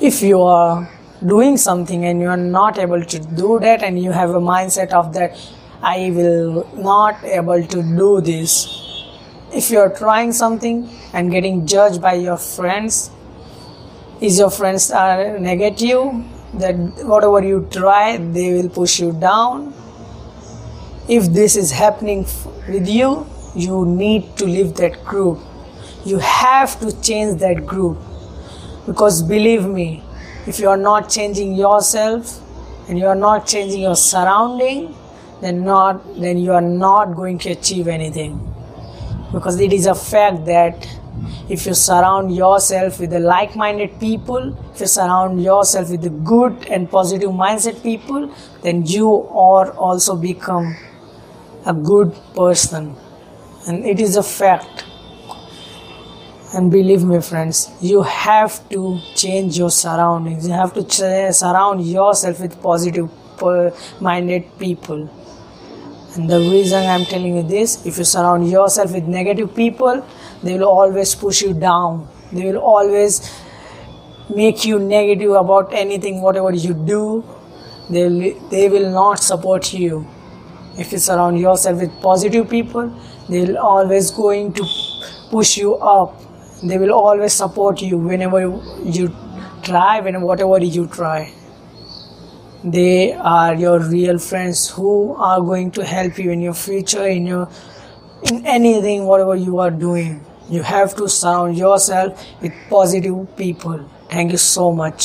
if you are doing something and you are not able to do that and you have a mindset of that i will not able to do this if you are trying something and getting judged by your friends is your friends are negative that whatever you try they will push you down. If this is happening with you you need to leave that group. You have to change that group because believe me if you are not changing yourself and you are not changing your surrounding then not then you are not going to achieve anything. Because it is a fact that if you surround yourself with the like-minded people if you surround yourself with the good and positive mindset people then you are also become a good person. And it is a fact and believe me friends you have to change your surroundings. You have to ch- surround yourself with positive minded people. And the reason i'm telling you this if you surround yourself with negative people they will always push you down. They will always make you negative about anything whatever you do. They will, they will not support you. If you surround yourself with positive people they will always going to push you up they will always support you whenever you try whenever whatever you try. They are your real friends who are going to help you in your future in your in anything whatever you are doing. You have to surround yourself with positive people. Thank you so much